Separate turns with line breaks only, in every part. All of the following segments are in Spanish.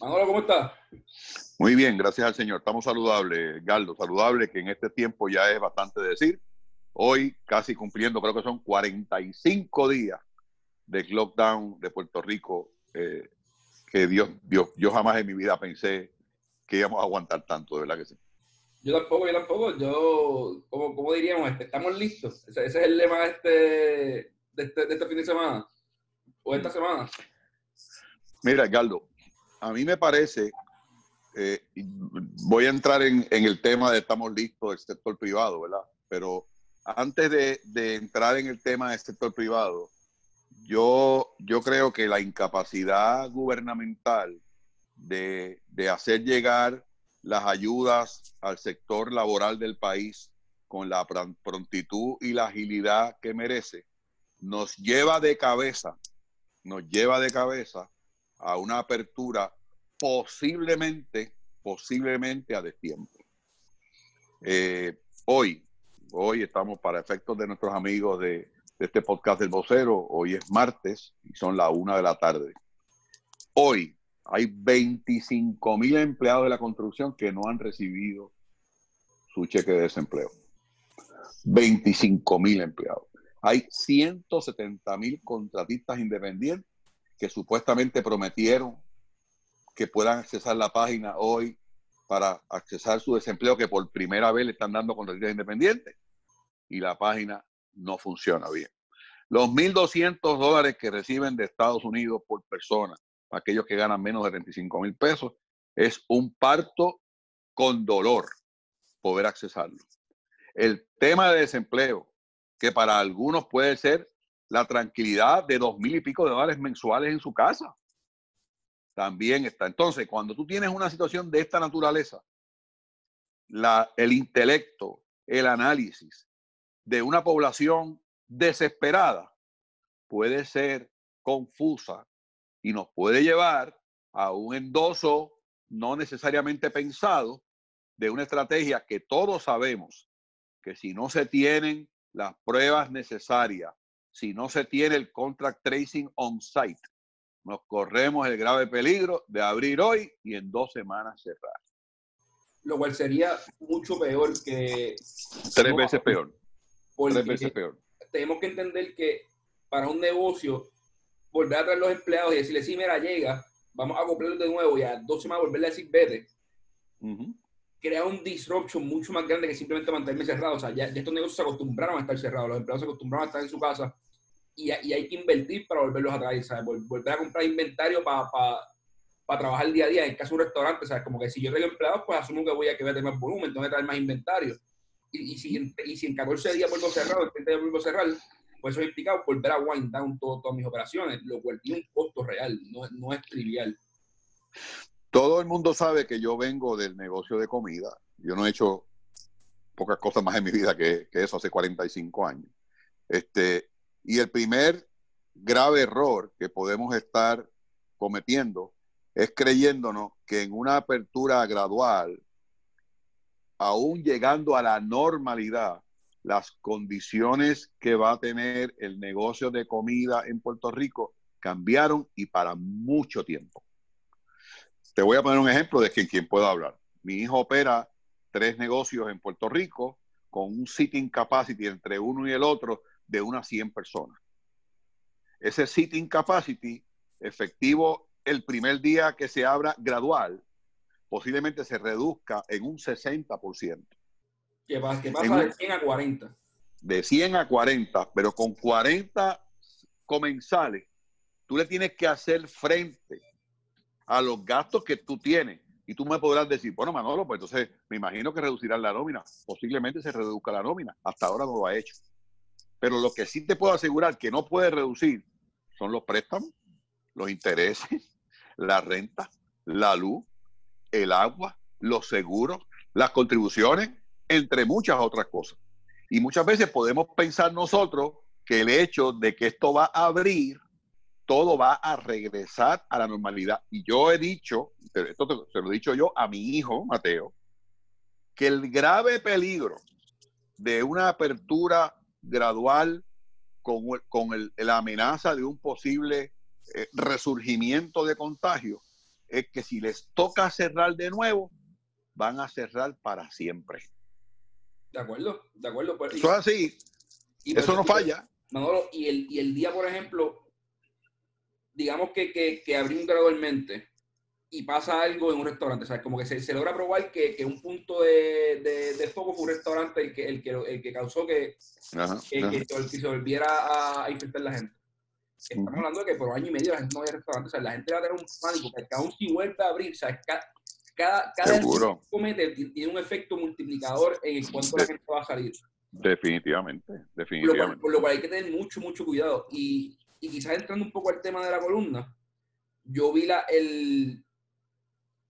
Manolo, ¿cómo estás?
Muy bien, gracias al Señor. Estamos saludables, Galdo, saludable, que en este tiempo ya es bastante decir. Hoy, casi cumpliendo, creo que son 45 días de lockdown de Puerto Rico, eh, que Dios, Dios, yo jamás en mi vida pensé que íbamos a aguantar tanto, de verdad que sí.
Yo tampoco, yo tampoco. Yo, como, diríamos, este, estamos listos. Ese, es el lema de este, este, de este, fin de semana o esta semana.
Mira, Galdo, a mí me parece, eh, voy a entrar en, el tema de estamos listos del sector privado, ¿verdad? Pero antes de, entrar en el tema del sector privado, yo, yo creo que la incapacidad gubernamental de, de hacer llegar las ayudas al sector laboral del país con la prontitud y la agilidad que merece, nos lleva de cabeza, nos lleva de cabeza a una apertura posiblemente, posiblemente a destiempo. Eh, hoy, hoy estamos para efectos de nuestros amigos de, este podcast del vocero, hoy es martes y son las una de la tarde. Hoy hay 25 mil empleados de la construcción que no han recibido su cheque de desempleo. 25 mil empleados. Hay 170 mil contratistas independientes que supuestamente prometieron que puedan accesar la página hoy para accesar su desempleo que por primera vez le están dando contratistas independientes y la página no funciona bien. Los 1.200 dólares que reciben de Estados Unidos por persona, aquellos que ganan menos de 35 mil pesos, es un parto con dolor poder accesarlo. El tema de desempleo, que para algunos puede ser la tranquilidad de dos mil y pico de dólares mensuales en su casa. También está. Entonces, cuando tú tienes una situación de esta naturaleza, la, el intelecto, el análisis de una población desesperada puede ser confusa y nos puede llevar a un endoso no necesariamente pensado de una estrategia que todos sabemos que si no se tienen las pruebas necesarias si no se tiene el contract tracing on site. Nos corremos el grave peligro de abrir hoy y en dos semanas cerrar.
Lo cual sería mucho peor que...
Tres veces peor. Tres veces peor.
Tenemos que entender que para un negocio, volver a traer los empleados y decirle, sí, mira, llega, vamos a comprarlo de nuevo y a dos semanas volverle a decir, vete. Crea un disruption mucho más grande que simplemente mantenerme cerrado. O sea, ya, ya, estos negocios se acostumbraron a estar cerrados, los empleados se acostumbraron a estar en su casa y, hay que invertir para volverlos a traer, ¿sabes? Volver a comprar inventario para trabajar el día a día. En caso de un restaurante, ¿sabes? Como que si yo traigo empleados, pues asumo que voy a, que voy a tener más volumen, entonces traer más inventario. Y, y, si, y si en 14 días vuelvo a cerrar, en 30 días vuelvo a cerrar, pues eso implica volver a wind down todas mis operaciones, lo cual tiene un costo real, no, no es trivial.
Todo el mundo sabe que yo vengo del negocio de comida. Yo no he hecho pocas cosas más en mi vida que, que eso hace 45 años. Este, y el primer grave error que podemos estar cometiendo es creyéndonos que en una apertura gradual, aún llegando a la normalidad, las condiciones que va a tener el negocio de comida en Puerto Rico cambiaron y para mucho tiempo. Te voy a poner un ejemplo de quien, puedo hablar. Mi hijo opera tres negocios en Puerto Rico con un sitting capacity entre uno y el otro de unas 100 personas. Ese sitting capacity efectivo el primer día que se abra gradual, posiblemente se reduzca en un 60%.
Que pasa, que pasa de 100 a 40.
De 100 a 40, pero con 40 comensales, tú le tienes que hacer frente a los gastos que tú tienes. Y tú me podrás decir, bueno, Manolo, pues entonces me imagino que reducirán la nómina. Posiblemente se reduzca la nómina. Hasta ahora no lo ha hecho. Pero lo que sí te puedo asegurar que no puede reducir son los préstamos, los intereses, la renta, la luz, el agua, los seguros, las contribuciones, entre muchas otras cosas. Y muchas veces podemos pensar nosotros que el hecho de que esto va a abrir, todo va a regresar a la normalidad. Y yo he dicho, esto se lo he dicho yo a mi hijo, Mateo, que el grave peligro de una apertura gradual con, con el, la amenaza de un posible eh, resurgimiento de contagio es que si les toca cerrar de nuevo, van a cerrar para siempre.
De acuerdo, de acuerdo.
Pues, eso es así. Y eso no falla.
Manolo, y el, y el día, por ejemplo, digamos que, que, que abrimos gradualmente y pasa algo en un restaurante, o sea, como que se, se logra probar que, que, un punto de, de, de, foco fue un restaurante el que, el que, el que causó que, que, se volviera a, infectar la gente. Estamos hablando de que por año y medio la gente no había restaurantes, o sea, la gente va a tener un pánico, que cada un si vuelve a abrir, o sea, cada, cada, cada comete tiene un efecto multiplicador en cuanto la gente va a salir.
Definitivamente, definitivamente.
Por lo, cual, hay que tener mucho, mucho cuidado. Y, y quizás entrando un poco al tema de la columna, yo vi la, el,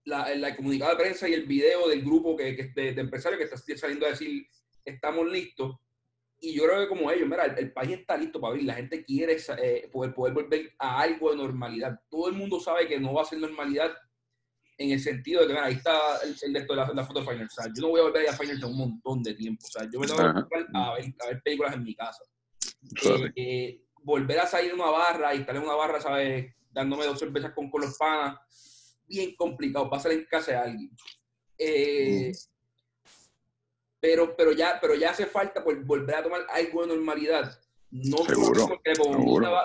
la, la comunicado de prensa y el video del grupo que, que de, de, empresarios que está saliendo a decir estamos listos. Y yo creo que como ellos, mira, el, país está listo para abrir, la gente quiere eh, poder, poder volver a algo de normalidad. Todo el mundo sabe que no va a ser normalidad en el sentido de que, mira, ahí está el, de la, la, foto de Final. O sea, yo no voy a volver a a Final un montón de tiempo. O sea, yo me tengo que a ver, a ver películas en mi casa. Eh, eh, volver a salir de una barra y estar en una barra, ¿sabes? Dándome dos cervezas con, con los panas bien complicado, pasar en casa de alguien. Eh, pero, pero, ya, pero ya hace falta volver a tomar algo de normalidad. No
seguro,
porque la va,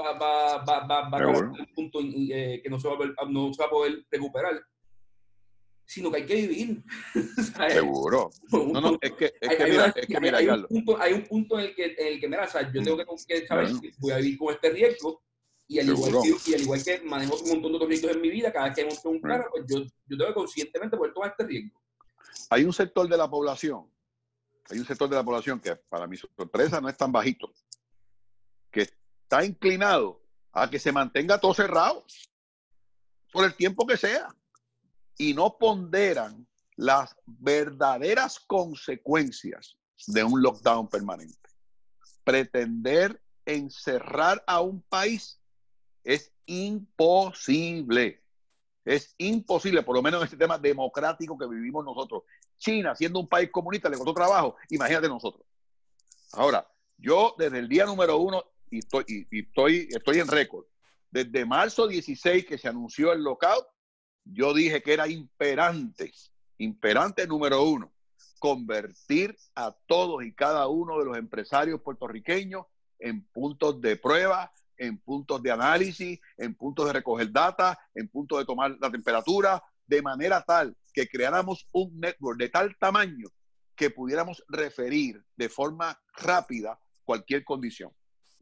va, va, va, va a un punto eh, que no se, va a, no se va a poder recuperar, sino que hay que vivir.
Seguro. No, no, es que, es que, mira, es que mira,
hay, un punto, hay un punto en el que, en el que mira, o sea, yo tengo que, que saber si voy a vivir con este riesgo y al, igual que, y al igual que manejo un montón de otros riesgos en mi vida, cada vez que monto un carro, pues yo, yo tengo que conscientemente poder tomar este riesgo.
Hay un sector de la población, hay un sector de la población que para mi sorpresa no es tan bajito, que está inclinado a que se mantenga todo cerrado por el tiempo que sea y no ponderan las verdaderas consecuencias de un lockdown permanente. Pretender encerrar a un país es imposible. Es imposible, por lo menos en este tema democrático que vivimos nosotros. China, siendo un país comunista, le costó trabajo. Imagínate nosotros. Ahora, yo desde el día número uno, y estoy, estoy, estoy en récord, desde marzo 16 que se anunció el lockout, yo dije que era imperante, imperante número uno, convertir a todos y cada uno de los empresarios puertorriqueños en puntos de prueba, en puntos de análisis, en puntos de recoger data, en puntos de tomar la temperatura, de manera tal que creáramos un network de tal tamaño que pudiéramos referir de forma rápida cualquier condición.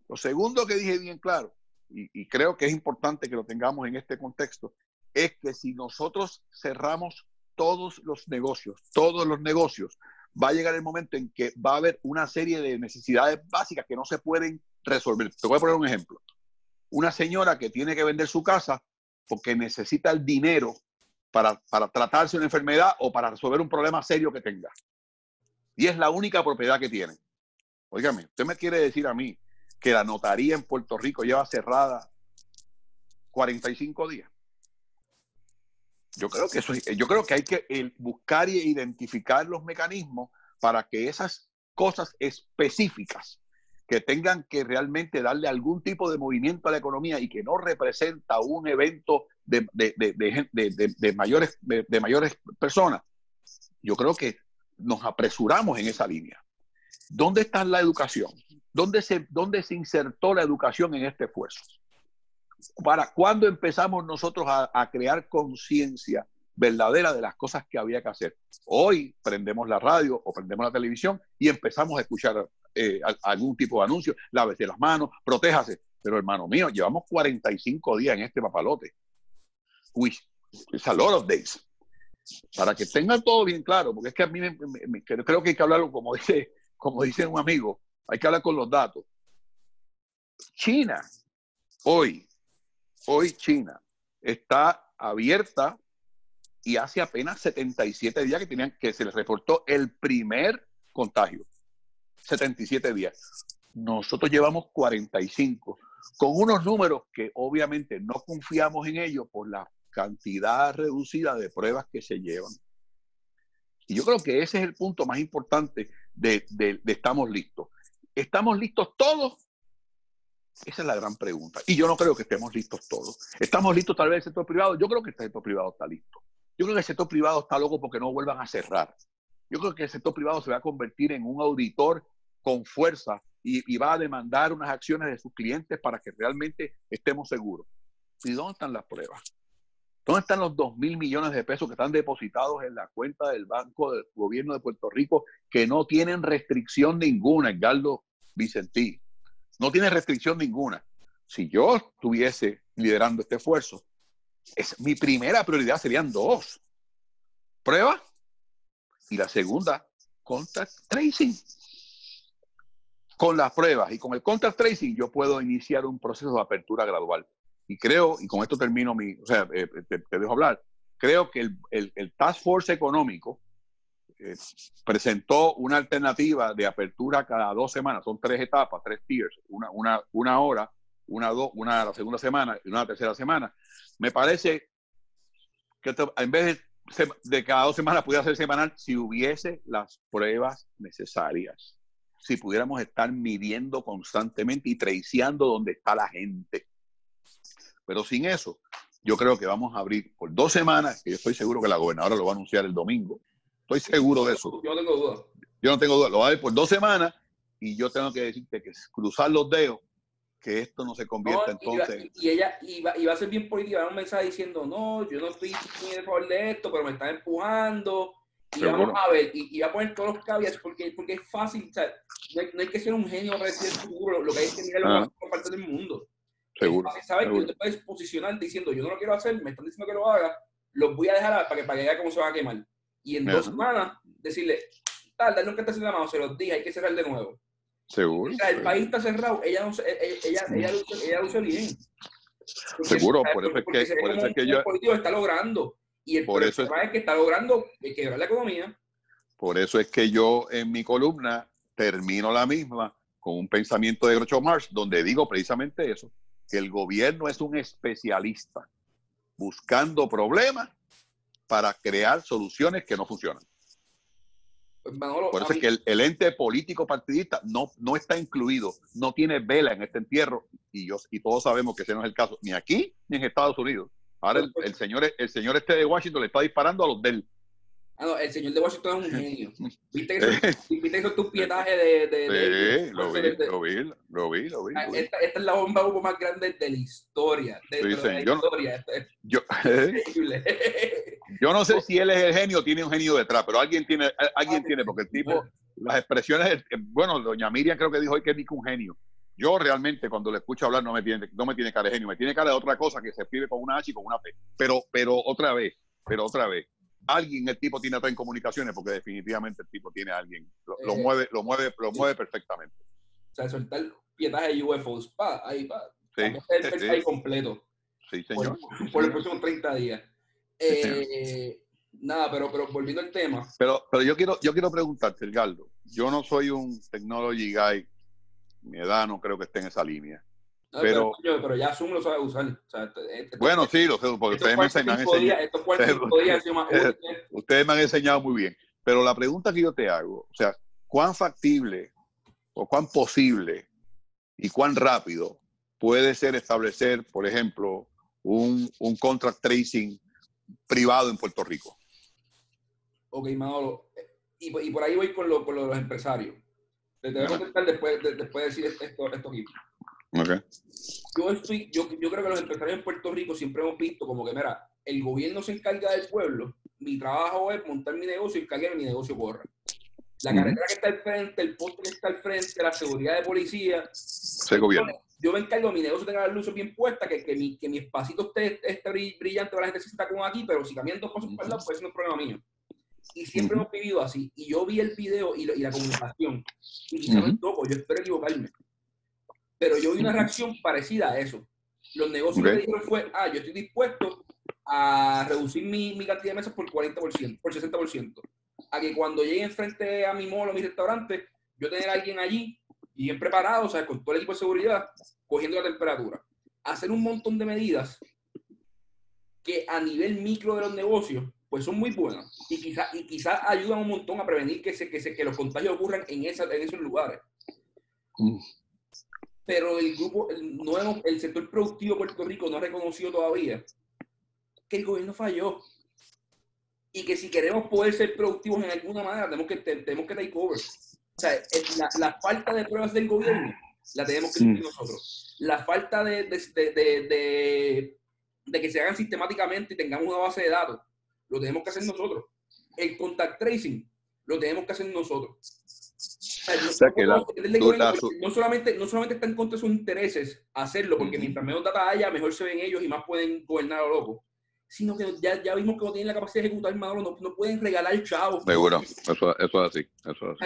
Lo segundo que dije bien claro, y, y creo que es importante que lo tengamos en este contexto, es que si nosotros cerramos todos los negocios, todos los negocios, va a llegar el momento en que va a haber una serie de necesidades básicas que no se pueden resolver. Te voy a poner un ejemplo. Una señora que tiene que vender su casa porque necesita el dinero para, para tratarse una enfermedad o para resolver un problema serio que tenga. Y es la única propiedad que tiene. Óigame, usted me quiere decir a mí que la notaría en Puerto Rico lleva cerrada 45 días. Yo creo que eso, yo creo que hay que buscar y identificar los mecanismos para que esas cosas específicas que tengan que realmente darle algún tipo de movimiento a la economía y que no representa un evento de, de, mayores, de, mayores personas, yo creo que nos apresuramos en esa línea. ¿Dónde está la educación? ¿Dónde se, dónde se insertó la educación en este esfuerzo? ¿Para cuándo empezamos nosotros a, a crear conciencia verdadera de las cosas que había que hacer? Hoy prendemos la radio o prendemos la televisión y empezamos a escuchar eh, algún tipo de anuncio, lávese las manos, protéjase. Pero hermano mío, llevamos 45 días en este papalote. Uy, it's a lot of days. Para que tengan todo bien claro, porque es que a mí me, creo que hay que hablarlo como dice, como dice un amigo, hay que hablar con los datos. China, hoy, hoy China está abierta y hace apenas 77 días que tenían que se les reportó el primer contagio. 77 días. Nosotros llevamos 45, con unos números que obviamente no confiamos en ellos por la cantidad reducida de pruebas que se llevan. Y yo creo que ese es el punto más importante de, de, estamos listos. ¿Estamos listos todos? Esa es la gran pregunta. Y yo no creo que estemos listos todos. ¿Estamos listos tal vez el sector privado? Yo creo que el sector privado está listo. Yo creo que el sector privado está loco porque no vuelvan a cerrar. Yo creo que el sector privado se va a convertir en un auditor con fuerza y, va a demandar unas acciones de sus clientes para que realmente estemos seguros. ¿Y dónde están las pruebas? ¿Dónde están los 2 mil millones de pesos que están depositados en la cuenta del Banco del Gobierno de Puerto Rico que no tienen restricción ninguna, Edgardo Vicentí? No tiene restricción ninguna. Si yo estuviese liderando este esfuerzo, es, mi primera prioridad serían dos. Prueba y la segunda, contact tracing. Con las pruebas y con el contact tracing yo puedo iniciar un proceso de apertura gradual. Y creo, y con esto termino mi, o sea, eh, te, dejo hablar, creo que el, el, Task Force económico eh, presentó una alternativa de apertura cada dos semanas, son tres etapas, tres tiers, una, una, una hora, una, dos, una la segunda semana y una tercera semana. Me parece que en vez de, de cada dos semanas pudiera ser semanal si hubiese las pruebas necesarias si pudiéramos estar midiendo constantemente y traiciando dónde está la gente. Pero sin eso, yo creo que vamos a abrir por dos semanas, que yo estoy seguro que la gobernadora lo va a anunciar el domingo. Estoy seguro de eso.
Yo no tengo duda.
Yo no tengo duda. Lo va a abrir por dos semanas y yo tengo que decirte que cruzar los dedos que esto no se convierta entonces.
Y, ella iba, iba, a ser bien política, un mensaje diciendo, no, yo no estoy a favor de esto, pero me están empujando. Y vamos a ver, y, va a poner todos los caveats porque, porque es fácil, o sea, no, hay, que ser un genio para decir seguro, lo que hay es que mirar lo ah. más parte del mundo.
Seguro.
sabes que te puedes posicionar diciendo, yo no lo quiero hacer, me están diciendo que lo haga, los voy a dejar para que, para que vea cómo se va a quemar. Y en dos semanas, decirle, tal, dale un que está la mano, se los dije, hay que cerrar de nuevo.
Seguro.
O sea, el país está cerrado, ella, no, ella, ella, ella, ella, lo bien.
seguro, por eso es que, por eso es que yo...
Político está logrando. Y el por eso es, es que está logrando quebrar la economía.
Por eso es que yo en mi columna termino la misma con un pensamiento de Groucho Marx, donde digo precisamente eso, que el gobierno es un especialista buscando problemas para crear soluciones que no funcionan. Por eso es que el, ente político partidista no, no está incluido, no tiene vela en este entierro, y, yo, y todos sabemos que ese no es el caso, ni aquí ni en Estados Unidos. Ahora el, el señor, el señor este de Washington le está disparando a los del
Ah, no, el señor de Washington es un genio. ¿Viste que son tus pietajes de, de,
Sí, lo, vi, lo, vi, lo vi, lo vi,
Esta, esta, es la bomba humo más grande de la historia. De, sí, la yo, historia.
Yo, yo, no sé si él es el genio o tiene un genio detrás, pero alguien tiene, alguien tiene, porque el tipo, las expresiones, bueno, doña Miriam creo que dijo hoy que es un genio. Yo realmente cuando le escucho hablar no me tiene, no me tiene cara de genio, me tiene cara de otra cosa que se escribe con una H y con una P. Pero, pero otra vez, pero otra vez alguien el tipo tiene atrás en comunicaciones, porque definitivamente el tipo tiene a alguien. Lo, eh, mueve, lo mueve, lo mueve perfectamente.
O sea, soltar pietaje de UFOs, pa, ahí va. Sí, el sí. completo.
Sí, señor.
Por, el próximo 30 días. Eh, nada, pero, pero volviendo al tema.
Pero, pero yo quiero, yo quiero preguntarte, Edgardo. Yo no soy un technology guy. Mi edad no creo que esté en esa línea pero,
pero, ya Zoom lo sabe usar. O sea,
bueno, sí, lo sé, porque ustedes me, han enseñado. ustedes me han enseñado muy bien. Pero la pregunta que yo te hago, o sea, ¿cuán factible o cuán posible y cuán rápido puede ser establecer, por ejemplo, un, un contract tracing privado en Puerto Rico?
Ok, Manolo. Y, y por ahí voy con, lo, con los empresarios. Voy a contestar después, de, después de decir esto, esto aquí. Yo, estoy, yo, yo creo que los empresarios en Puerto Rico siempre hemos visto como que, mira, el gobierno se encarga del pueblo, mi trabajo es montar mi negocio y encargar que mi negocio corra. La carretera que está al frente, el poste que está al frente, la seguridad de policía.
Se gobierno.
Yo me encargo mi negocio tenga las luces bien puestas, que, que, mi, que mi espacito esté, esté brillante para la gente se está como aquí, pero si cambian dos pasos para el lado, pues no es problema mío. Y siempre hemos vivido así. Y yo vi el video y, y la comunicación. Y quizás me toco, yo espero equivocarme. Pero yo vi una reacción parecida a eso. Los negocios que dijeron fue, ah, yo estoy dispuesto a reducir mi, mi cantidad de mesas por 40%, por 60%. A que cuando llegue frente a mi molo, a mi restaurante, yo tener a alguien allí bien preparado, o sea, con todo el equipo de seguridad, cogiendo la temperatura. Hacer un montón de medidas que a nivel micro de los negocios, pues son muy buenas y quizás y quizá ayudan un montón a prevenir que, se, que, se, que los contagios ocurran en, esa, en esos lugares. Mm. pero el grupo, el, nuevo, el sector productivo de Puerto Rico no ha reconocido todavía que el gobierno falló y que si queremos poder ser productivos en alguna manera, tenemos que, tenemos que take over. O sea, la, la falta de pruebas del gobierno la tenemos que cumplir nosotros. La falta de, de, de, de, que se hagan sistemáticamente y tengamos una base de datos, lo tenemos que hacer nosotros. El contact tracing, lo tenemos que hacer nosotros. O sea, que no, solamente, no solamente está en contra de sus intereses hacerlo, porque mientras menos data haya, mejor se ven ellos y más pueden gobernar a lo loco sino que ya, ya vimos que no tienen la capacidad de ejecutar Maduro, no, no pueden regalar chavos.
Seguro, eso, eso es así. Eso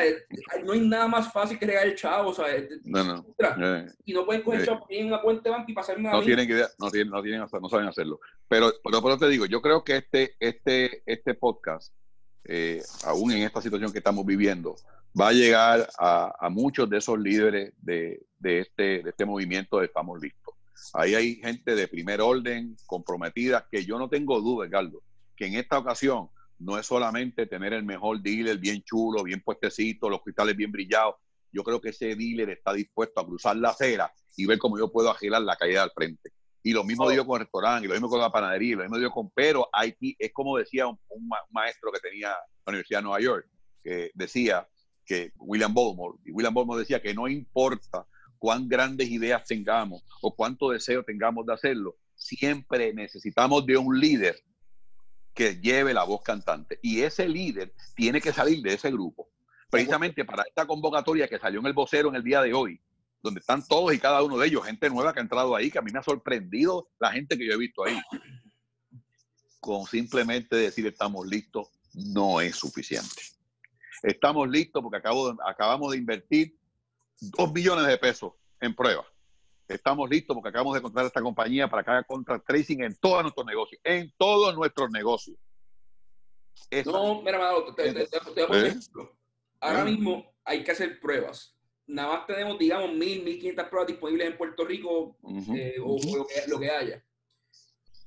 No hay nada más fácil que regalar chavos, ¿sabes?
No, no.
Eh, y no pueden coger eh, chavos en una cuenta de banco y pasar una
No tienen idea, no tienen, no tienen, no saben hacerlo. Pero, pero, pero te digo, yo creo que este, este, este podcast, eh, aún en esta situación que estamos viviendo, va a llegar a, a muchos de esos líderes de, de, este, de este movimiento de Estamos Listos Ahí hay gente de primer orden, comprometida, que yo no tengo duda, Edgardo, que en esta ocasión no es solamente tener el mejor dealer bien chulo, bien puestecito, los cristales bien brillados. Yo creo que ese dealer está dispuesto a cruzar la acera y ver cómo yo puedo agilar la caída al frente. Y lo mismo digo con el restaurante, y lo mismo con la panadería, y lo mismo digo con, pero Haití es como decía un, maestro que tenía la Universidad de Nueva York, que decía que William Baltimore, y William Baltimore decía que no importa cuán grandes ideas tengamos o cuánto deseo tengamos de hacerlo, siempre necesitamos de un líder que lleve la voz cantante. Y ese líder tiene que salir de ese grupo. Precisamente para esta convocatoria que salió en el vocero en el día de hoy, donde están todos y cada uno de ellos, gente nueva que ha entrado ahí, que a mí me ha sorprendido la gente que yo he visto ahí. Con simplemente decir estamos listos no es suficiente. Estamos listos porque acabo acabamos de invertir dos millones de pesos en prueba. Estamos listos porque acabamos de contratar esta compañía para que haga contract tracing en todos nuestros negocios, en todos nuestros negocios.
no, mira, te, te, ¿Eh? Ahora ¿Eh? mismo hay que hacer pruebas. Nada más tenemos, digamos, mil, mil quinientas pruebas disponibles en Puerto Rico eh, o, lo, que, haya.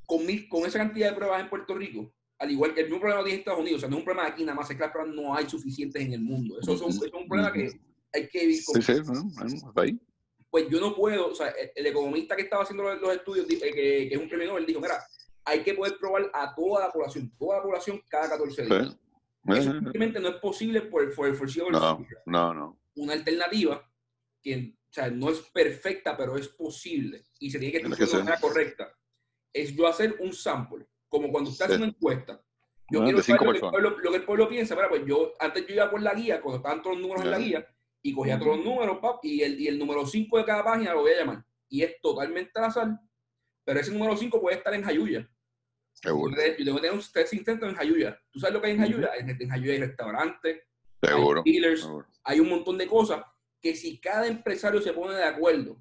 Con, mil, con esa cantidad de pruebas en Puerto Rico, al igual que el mismo problema tiene Estados Unidos, o sea, no es un problema aquí, nada más es que las pruebas no hay suficientes en el mundo. Eso, es un problema que hay que vivir
con. Sí, sí, ahí.
Pues yo no puedo, o sea, el, economista que estaba haciendo los, estudios, eh, que, que, es un premio Nobel, dijo: Mira, hay que poder probar a toda la población, toda la población cada 14 días. Eso simplemente no es posible por, el foreseeable
no, no, no.
Una alternativa que o sea, no es perfecta, pero es posible y se tiene que hacer de manera correcta. Es yo hacer un sample, como cuando usted hace una encuesta. Yo quiero saber lo que, pueblo, lo que, el pueblo, piensa. pues yo antes yo iba por la guía, cuando estaban todos los números en la guía, y cogía todos los números, pap, y el, y el número 5 de cada página lo voy a llamar. Y es totalmente al azar, pero ese número 5 puede estar en Jayuya. Seguro. Yo tengo que tener un testing center en Jayuya. ¿Tú sabes lo que hay en Jayuya? En, Jayuya hay restaurantes,
Seguro.
hay dealers, hay un montón de cosas que si cada empresario se pone de acuerdo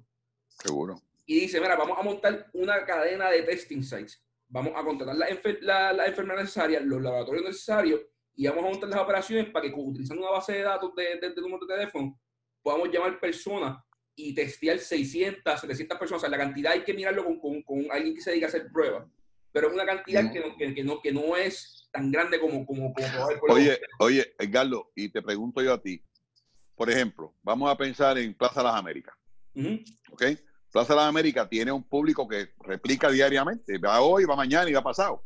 Seguro.
y dice, mira, vamos a montar una cadena de testing sites, vamos a contratar las la, la enfermeras necesarias, los laboratorios necesarios, y vamos a montar las operaciones para que utilizando una base de datos de, de, de número de teléfono podamos llamar personas y testear 600, 700 personas. O sea, la cantidad hay que mirarlo con, con, con alguien que se dedica a hacer pruebas. Pero es una cantidad que, no, que, no, que no es tan grande como... como, como
oye, oye, Edgardo, y te pregunto yo a ti. Por ejemplo, vamos a pensar en Plaza Las Américas. ¿Ok? Plaza Las Américas tiene un público que replica diariamente. Va hoy, va mañana y va pasado.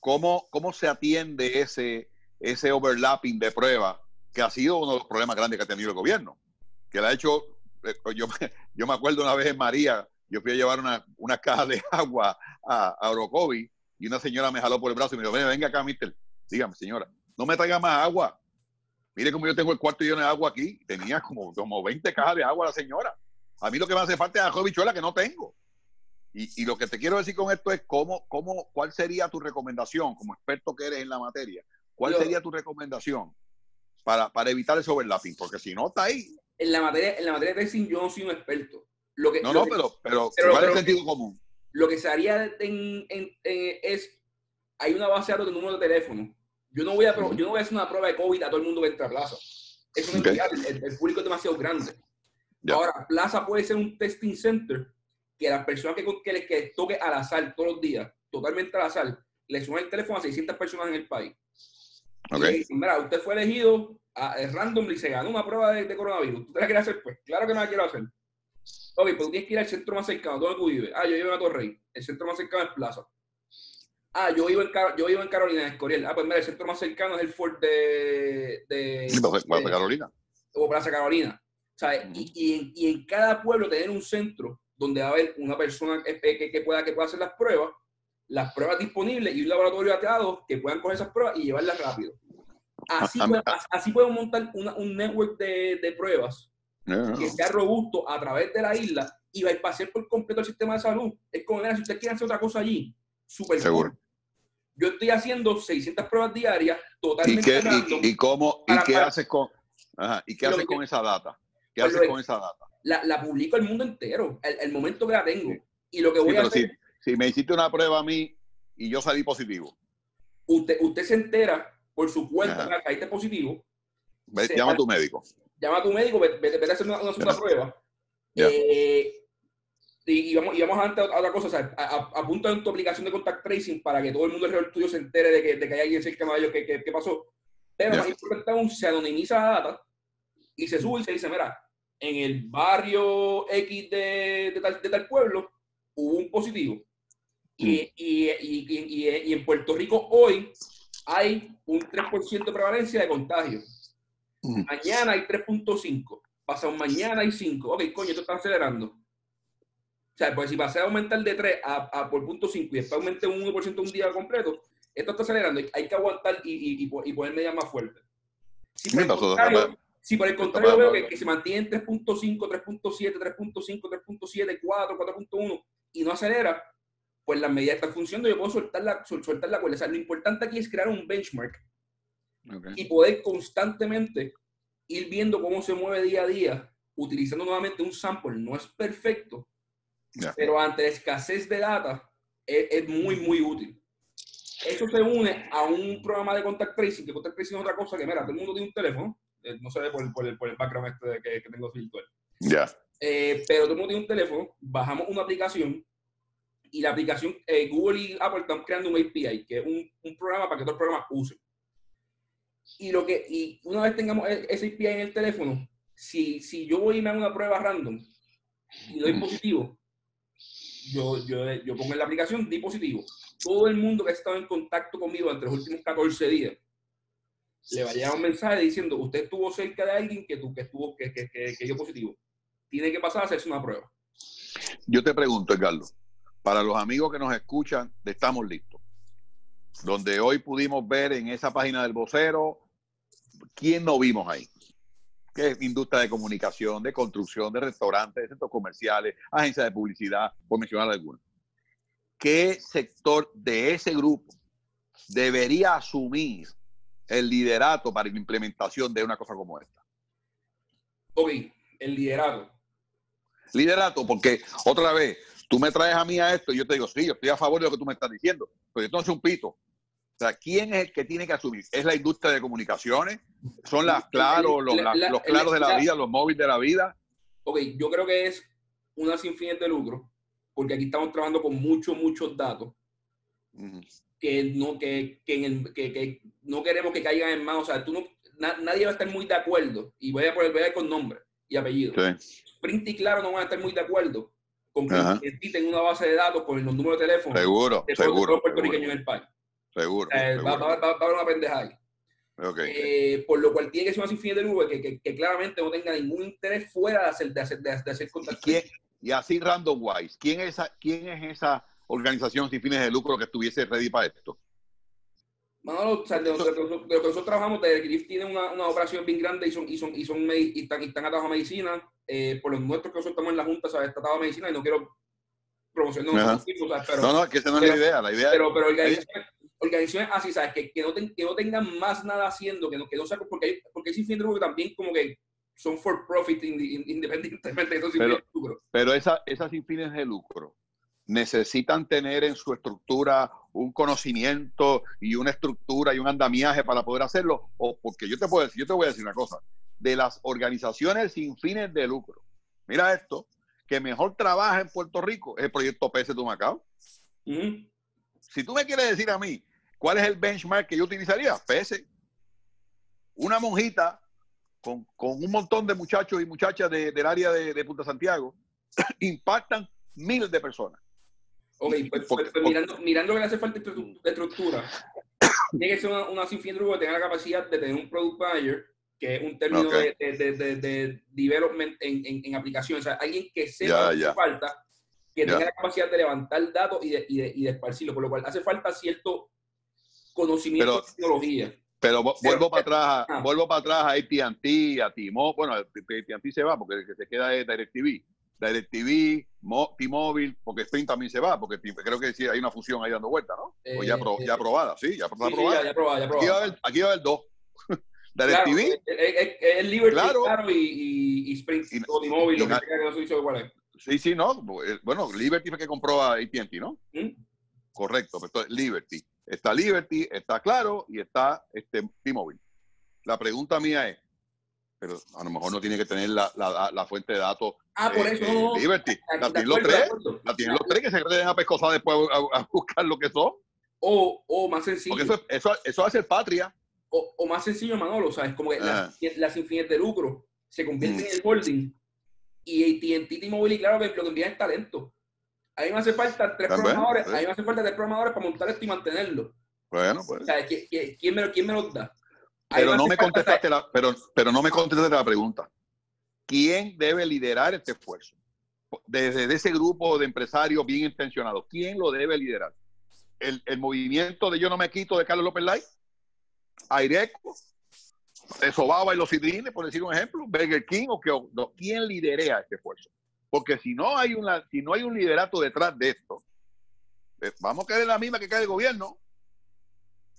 ¿Cómo, cómo se atiende ese, ese overlapping de pruebas que ha sido uno de los problemas grandes que ha tenido el gobierno, que le ha hecho, eh, yo, yo me acuerdo una vez en María, yo fui a llevar una, una caja de agua a, a y una señora me jaló por el brazo y me dijo, venga acá, mister, dígame señora, no me traiga más agua. Mire cómo yo tengo el cuarto lleno de agua aquí. Tenía como, como 20 cajas de agua la señora. A mí lo que me hace falta es ajo bichuela que no tengo. Y, y, lo que te quiero decir con esto es cómo, cómo, cuál sería tu recomendación como experto que eres en la materia ¿Cuál sería tu recomendación para, para evitar ese overlapping? Porque si no está ahí.
En la materia, en la materia de testing yo no soy un experto. Lo que,
no, no, pero, pero, ¿cuál es el sentido común?
Lo que se haría en, en, es, hay una base de datos de número de teléfono. Yo no, voy a, yo no voy a hacer una prueba de COVID a todo el mundo que entra a Plaza. Eso no es el, el, público es demasiado grande. Ahora, Plaza puede ser un testing center que las personas que, que les que toque al azar todos los días, totalmente al azar, le suman el teléfono a 600 personas en el país. Okay. mira, usted fue elegido a, random y se ganó una prueba de, coronavirus. ¿Usted la quiere hacer? Pues claro que no la quiero hacer. Ok, pero tienes que ir al centro más cercano. ¿Dónde tú vives? Ah, yo vivo en Torrey. El centro más cercano es Plaza. Ah, yo vivo en, yo vivo en Carolina, en Escoriel. Ah, pues mira, el centro más cercano es el Fort de... de,
Plaza Carolina.
O Plaza Carolina. ¿Sabes? y, y, en, y, en, cada pueblo tener un centro donde va a haber una persona que, que, que, pueda, que pueda hacer las pruebas, las pruebas disponibles y un laboratorio atado que puedan coger esas pruebas y llevarlas rápido. Así, podemos, así montar una, un network de, de pruebas que sea robusto a través de la isla y va a pasar por completo el sistema de salud. Es como, si usted quiere hacer otra cosa allí, súper
Seguro.
Yo estoy haciendo 600 pruebas diarias totalmente.
¿Y qué, y, y cómo, y qué haces con, ajá, ¿y qué haces con esa data? ¿Qué pues haces con esa data?
La, la, publico al mundo entero, el, el, momento que la tengo. Y lo que voy a hacer.
Si, si, me hiciste una prueba a mí y yo salí positivo.
Usted, usted se entera por su cuenta que caíste positivo.
Ve, llama a tu médico.
Llama a tu médico, vete, vete a hacer una, una segunda prueba. Eh, y, y, vamos, y vamos a, a otra cosa, o sea, apunta en tu aplicación de contact tracing para que todo el mundo alrededor tuyo se entere de que, de que hay alguien cerca de ellos que, que, que, pasó. Pero yeah. más importante aún, se anonimiza la data y se sube y se dice, mira, en el barrio X de, de, tal, de tal pueblo hubo un positivo. Y, mm. y, y, y, en Puerto Rico hoy hay un 3% de prevalencia de contagio. Mm. Mañana hay 3.5. Pasado mañana hay 5. Ok, coño, esto está acelerando. O sea, pues si pasé a aumentar de 3 a, a por punto 5 y después aumenté un 1% un día completo, esto está acelerando. Hay que aguantar y, y, y, y poner medidas más fuertes. Si por, el contrario, si por el contrario veo que, que se mantiene en 3.5, 3.7, 3.5, 3.7, 4, 4.1 y no acelera, pues las medidas están funcionando. Yo puedo soltar la, soltar la cuerda. O sea, lo importante aquí es crear un benchmark okay. y poder constantemente ir viendo cómo se mueve día a día, utilizando nuevamente un sample. No es perfecto, Yeah. Pero ante la escasez de data, es, es, muy, muy útil. Eso se une a un programa de contact tracing, que contact tracing es otra cosa que, mira, todo el mundo tiene un teléfono, eh, no se ve por el, por el, por el background este que, que tengo virtual.
Ya. Yeah.
Eh, pero todo el mundo tiene un teléfono, bajamos una aplicación y la aplicación, eh, Google y Apple están creando un API, que es un, un programa para que otros programas usen. Y, lo que, y una vez tengamos e, ese API en el teléfono, si, si yo voy y me hago una prueba random y doy positivo, yo, yo, yo pongo en la aplicación di positivo. Todo el mundo que ha estado en contacto conmigo entre los últimos 14 días le va a llegar un mensaje diciendo usted estuvo cerca de alguien que, tú, que estuvo que, que, que, que dio positivo. Tiene que pasar a hacerse una prueba.
Yo te pregunto, Edgardo, para los amigos que nos escuchan, estamos listos. Donde hoy pudimos ver en esa página del vocero, ¿quién no vimos ahí? que es industria de comunicación, de construcción, de restaurantes, de centros comerciales, agencias de publicidad, por mencionar algunos. ¿Qué sector de ese grupo debería asumir el liderato para la implementación de una cosa como esta?
Ok, el liderato.
Liderato, porque otra vez, tú me traes a mí a esto y yo te digo, sí, yo estoy a favor de lo que tú me estás diciendo, pero entonces un pito. O sea, ¿quién es el que tiene que asumir? ¿Es la industria de comunicaciones? ¿Son las claros, los, la, los claros de la vida, los móviles de la vida?
Ok, yo creo que es una sin fines de lucro, porque aquí estamos trabajando con muchos, muchos datos uh -huh. que, no, que, que, el, que, que, no queremos que caigan en manos. O sea, tú no, na, nadie va a estar muy de acuerdo, y voy a poner voy a con nombre y apellido. Sí. Sprint y Claro no van a estar muy de acuerdo con que necesiten una base de datos con los números de teléfono
seguro,
de
todos
los puertorriqueños en el país.
Seguro. Seguro.
Va, va, va, va, a haber una pendeja ahí.
Okay.
Eh, por lo cual tiene que ser una sin fines de lucro que, que, que, claramente no tenga ningún interés fuera de hacer, de hacer, de, de hacer contacto.
¿Y, y, así random wise, ¿quién es, esa, ¿quién es esa organización sin fines de lucro que estuviese ready para esto?
Manolo, o sea, de, lo, de, lo, de, lo que nosotros trabajamos, Telegrif tiene una, una, operación bien grande y son, y son, y son y están, y están atados a medicina. Eh, por los nuestros que nosotros estamos en la Junta, ¿sabes? Está atado a medicina y no quiero promocionar. No,
no, pero, no, no, que esa no es la idea. La idea
pero, pero organizaciones, organizaciones así, ¿sabes? Que, que, no ten, que no tengan más nada haciendo, que no, que no saquen, porque hay, porque hay sin de lucro también como que son for profit independientemente de esos sin
pero,
fines de lucro.
Pero esa, esas sin fines de lucro necesitan tener en su estructura un conocimiento y una estructura y un andamiaje para poder hacerlo, o porque yo te puedo decir, yo te voy a decir una cosa, de las organizaciones sin fines de lucro. Mira esto, que mejor trabaja en Puerto Rico es el proyecto PS de Macao. Uh -huh. Si tú me quieres decir a mí cuál es el benchmark que yo utilizaría, PS. Una monjita con, con un montón de muchachos y muchachas de, del área de, de, Punta Santiago impactan miles de personas.
Ok, pues, pues, pues mirando, mirando que le hace falta de estructura, tiene que ser una, una sin fin de que tenga la capacidad de tener un product manager, que es un término de, de, de, development en, en, en aplicación. O sea, alguien que sepa lo que falta, que tenga la capacidad de levantar datos y de, y, de, y de esparcirlo, por lo cual hace falta cierto conocimiento de tecnología.
Pero vuelvo para atrás, vuelvo para atrás a AT&T, a T-Mobile, bueno, AT&T se va porque el que se queda es DirecTV. DirecTV, T-Mobile, porque Sprint también se va, porque creo que sí hay una fusión ahí dando vuelta, ¿no? o ya, eh, ya aprobada, sí, ya, aprobada.
Sí, ya, aprobada, ya aprobada.
Aquí va a haber, dos. DirecTV.
es, Liberty claro. claro y, y, Sprint, y, o T-Mobile, lo que que es.
Sí, sí, no. Eh, bueno, Liberty fue que compró a AT&T, ¿no? ¿Mm? Correcto, pues, entonces Liberty. Está Liberty, está Claro y está este, T-Mobile. La pregunta mía es, pero a lo mejor no tiene que tener la, la, la fuente de datos.
Ah, por eso. Eh,
Liberty. La tienen los tres. La tienen los tres que se creen a pescosar después a, buscar lo que son.
O, o más sencillo.
Porque eso, eso, eso hace patria.
O, o, más sencillo, Manolo, ¿sabes? Como que las, ah. las infinitas de lucro se convierten mm. en el holding y AT&T, y claro que lo que envían es talento. A mí me hace falta tres programadores, a mí me hace falta tres programadores para montar esto y mantenerlo.
Bueno, pues.
O sea, ¿quién, me, quién me los da?
Pero no me contestaste la, pero, pero no me contestaste la pregunta. ¿Quién debe liderar este esfuerzo? Desde ese grupo de empresarios bien intencionados, ¿quién lo debe liderar? ¿El, el movimiento de Yo no me quito de Carlos López Lai? ¿Aireco? Sobaba y los Sidrines, por decir un ejemplo, Burger King o no, quién liderea este esfuerzo. Porque si no hay una, si no hay un liderato detrás de esto, eh, vamos a caer en la misma que cae el gobierno.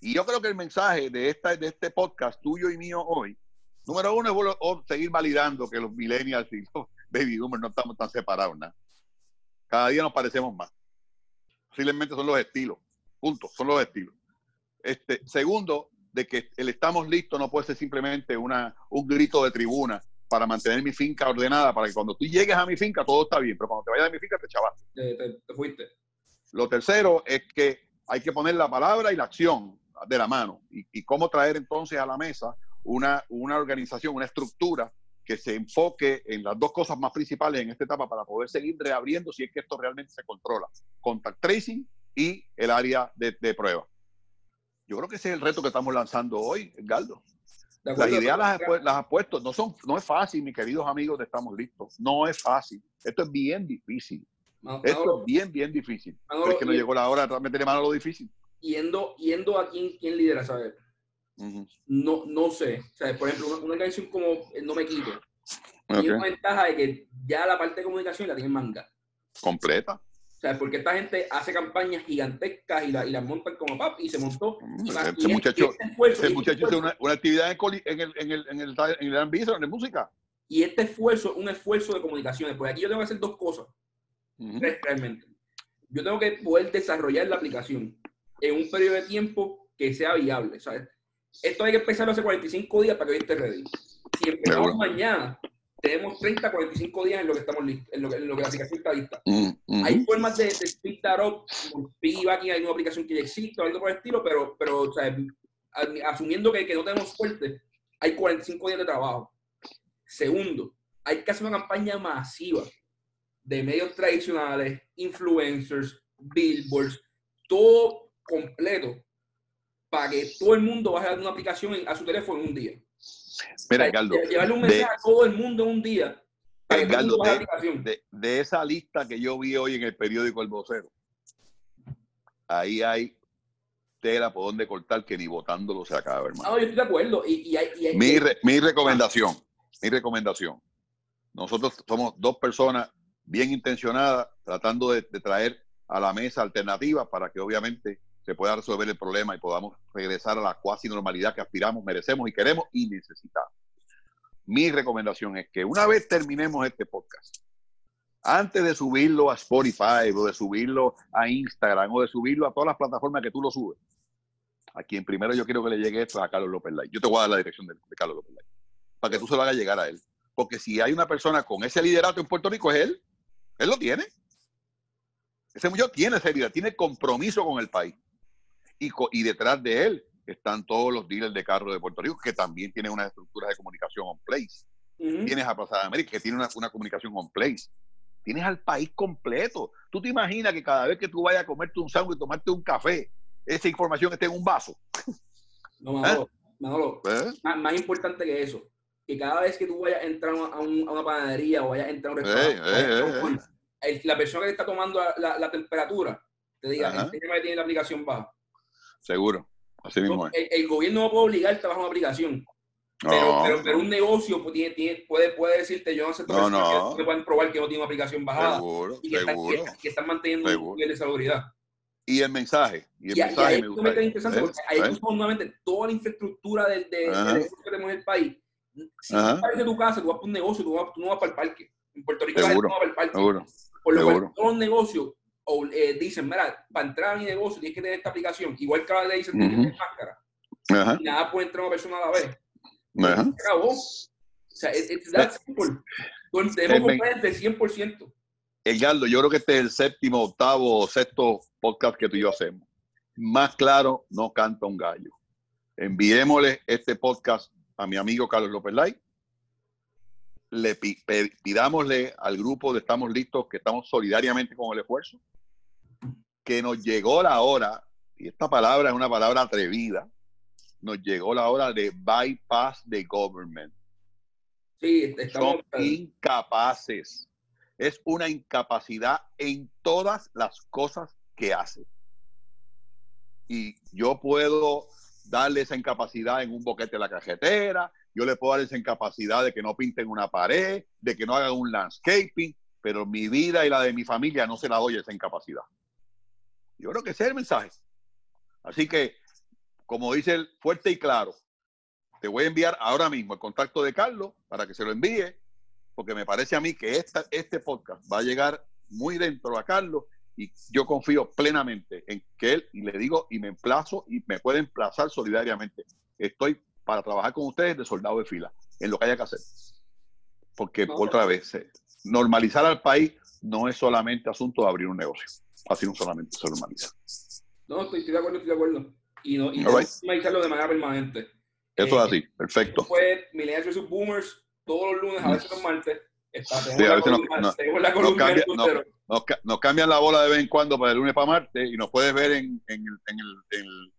Y yo creo que el mensaje de esta, de este podcast tuyo y mío hoy, número uno es seguir validando que los millennials y los baby boomers no estamos tan separados, ¿no? Cada día nos parecemos más. Posiblemente son los estilos. Punto, son los estilos. Este, segundo, de que el estamos listos no puede ser simplemente una, un grito de tribuna para mantener mi finca ordenada, para que cuando tú llegues a mi finca todo está bien, pero cuando te vayas a mi finca te chavaste.
Te, fuiste.
Lo tercero es que hay que poner la palabra y la acción de la mano y, cómo traer entonces a la mesa una, una organización, una estructura que se enfoque en las dos cosas más principales en esta etapa para poder seguir reabriendo si es que esto realmente se controla. Contact tracing y el área de, de prueba. Yo creo que ese es el reto que estamos lanzando hoy, Galdo. Las ideas las, las has puesto. No, son, no es fácil, mis queridos amigos de Estamos Listos. No es fácil. Esto es bien difícil. Esto es bien, bien difícil. es que no llegó la hora de meterle mano a lo difícil.
Yendo, yendo a quién, quién lidera, ¿sabes? no, no sé. Por ejemplo, una, canción como No Me Quito. Tiene una ventaja de que ya la parte de comunicación la tiene manga.
Completa.
O sea, porque esta gente hace campañas gigantescas y, la, y las montan como pap y se montó.
Mm, ese, muchacho, este muchacho una, una, actividad en, el, en, el, en, el, en el en el música.
Y este esfuerzo es un esfuerzo de comunicaciones. Porque aquí yo tengo que hacer dos cosas. Realmente. Yo tengo que poder desarrollar la aplicación en un periodo de tiempo que sea viable. ¿sabes? Esto hay que empezar hace 45 días para que yo esté ready. Si empezamos mañana, tenemos 30, 45 días en lo que estamos listos, en lo que, en lo que la aplicación está lista. Mm, hay formas de, de speed that up, hay una aplicación que ya existe, algo por el estilo, pero, pero o sea, asumiendo que, que, no tenemos suerte, hay 45 días de trabajo. Segundo, hay que hacer una campaña masiva de medios tradicionales, influencers, billboards, todo completo, para que todo el mundo vaya a dar una aplicación a su teléfono en un día.
Mira.
Llevarle un mensaje a todo el mundo en un día.
de, de, esa lista que yo vi hoy en el periódico El Vocero, ahí hay tela por donde cortar que ni votándolo se acaba, hermano.
No, yo estoy de acuerdo. Y, y hay,
mi, mi recomendación, mi recomendación. Nosotros somos dos personas bien intencionadas tratando de, de traer a la mesa alternativas para que obviamente se pueda resolver el problema y podamos regresar a la cuasi normalidad que aspiramos, merecemos y queremos y necesitamos. Mi recomendación es que una vez terminemos este podcast, antes de subirlo a Spotify o de subirlo a Instagram o de subirlo a todas las plataformas que tú lo subes, a quien primero yo quiero que le llegue esto a Carlos López Lai. Yo te voy a dar la dirección de, Carlos López Lai, para que tú se lo hagas llegar a él. Porque si hay una persona con ese liderato en Puerto Rico, es él. Él lo tiene. Ese muchacho tiene liderato, tiene compromiso con el país y, detrás de él están todos los dealers de carros de Puerto Rico que también tienen unas estructuras de comunicación on place. Tienes a Plaza de América que tiene una, comunicación on place. tienes al país completo. Tú te imaginas que cada vez que tú vayas a comerte un sándwich y tomarte un café, esa información esté en un vaso.
No, Manolo, ¿Eh? ¿Eh? más, importante que eso, que cada vez que tú vayas a entrar a, una panadería o vayas a entrar a un restaurante, la persona que te está tomando la, temperatura te diga, que tiene la aplicación baja.
Seguro, así mismo
El, gobierno no puede obligarte a bajar una aplicación. Pero, pero, un negocio puede, puede, puede decirte, yo no sé, no, no. que pueden probar que no tiene una aplicación bajada
seguro,
y que,
seguro.
Están, que, están manteniendo un nivel de salubridad.
Y el mensaje. Y el mensaje
ahí me gusta. interesante porque ahí ¿Eh? nuevamente toda la infraestructura del, de, de que tenemos en el país. Si tú sales de tu casa, tú vas para un negocio, tú, vas, tú no vas para el parque. En Puerto Rico
seguro,
no vas para el parque.
Seguro,
Por lo cual todos los negocios o, eh, dicen, mira, para entrar a mi negocio tienes que tener esta aplicación. Igual que ahora le dicen, tienes que tener máscara. Ajá. Y nada puede entrar una persona a la vez. Ajá. Se acabó. O sea, it's that simple. Tenemos que 100%.
Edgardo, yo creo que este es el séptimo, octavo sexto podcast que tú y yo hacemos. Más claro, no canta un gallo. Enviémosle este podcast a mi amigo Carlos López Lai. Le pidámosle al grupo de Estamos Listos que estamos solidariamente con el esfuerzo, que nos llegó la hora, y esta palabra es una palabra atrevida, nos llegó la hora de bypass the government.
Sí,
estamos... Son incapaces es una incapacidad en todas las cosas que hace. Y yo puedo darle esa incapacidad en un boquete de la cajetera, yo le puedo dar esa incapacidad de que no pinten una pared, de que no hagan un landscaping, pero mi vida y la de mi familia no se la doy esa incapacidad. Yo creo que ese es el mensaje. Así que, como dice el fuerte y claro, te voy a enviar ahora mismo el contacto de Carlos para que se lo envíe porque me parece a mí que esta, este podcast va a llegar muy dentro a Carlos y yo confío plenamente en que él, y le digo, y me emplazo y me puede emplazar solidariamente. Estoy para trabajar con ustedes de soldado de fila, en lo que haya que hacer. Porque otra vez, eh, normalizar al país no es solamente asunto de abrir un negocio. Así no solamente se normaliza.
No, estoy, de acuerdo, estoy de acuerdo. Y no, y normalizarlo de manera permanente.
Eso es eh, así, perfecto.
Fue Millennials vs. Boomers todos los lunes, a veces los martes. Está, sí,
a veces nos, cambian la bola de vez en cuando para el lunes para martes y nos puedes ver en, en, en, el, en, el,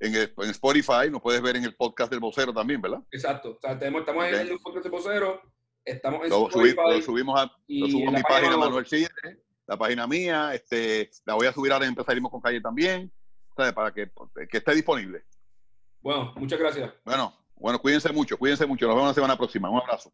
en, Spotify, nos puedes ver en el podcast del vocero también, ¿verdad?
Exacto. O sea, tenemos, estamos en el podcast del vocero, estamos en
lo Spotify. lo subimos a, lo subo a mi página, Manuel Chile, la página mía, este, la voy a subir ahora empezaremos con calle también, para que, que esté disponible.
Bueno, muchas gracias.
Bueno, bueno, cuídense mucho, cuídense mucho. Nos vemos la semana próxima. Un abrazo.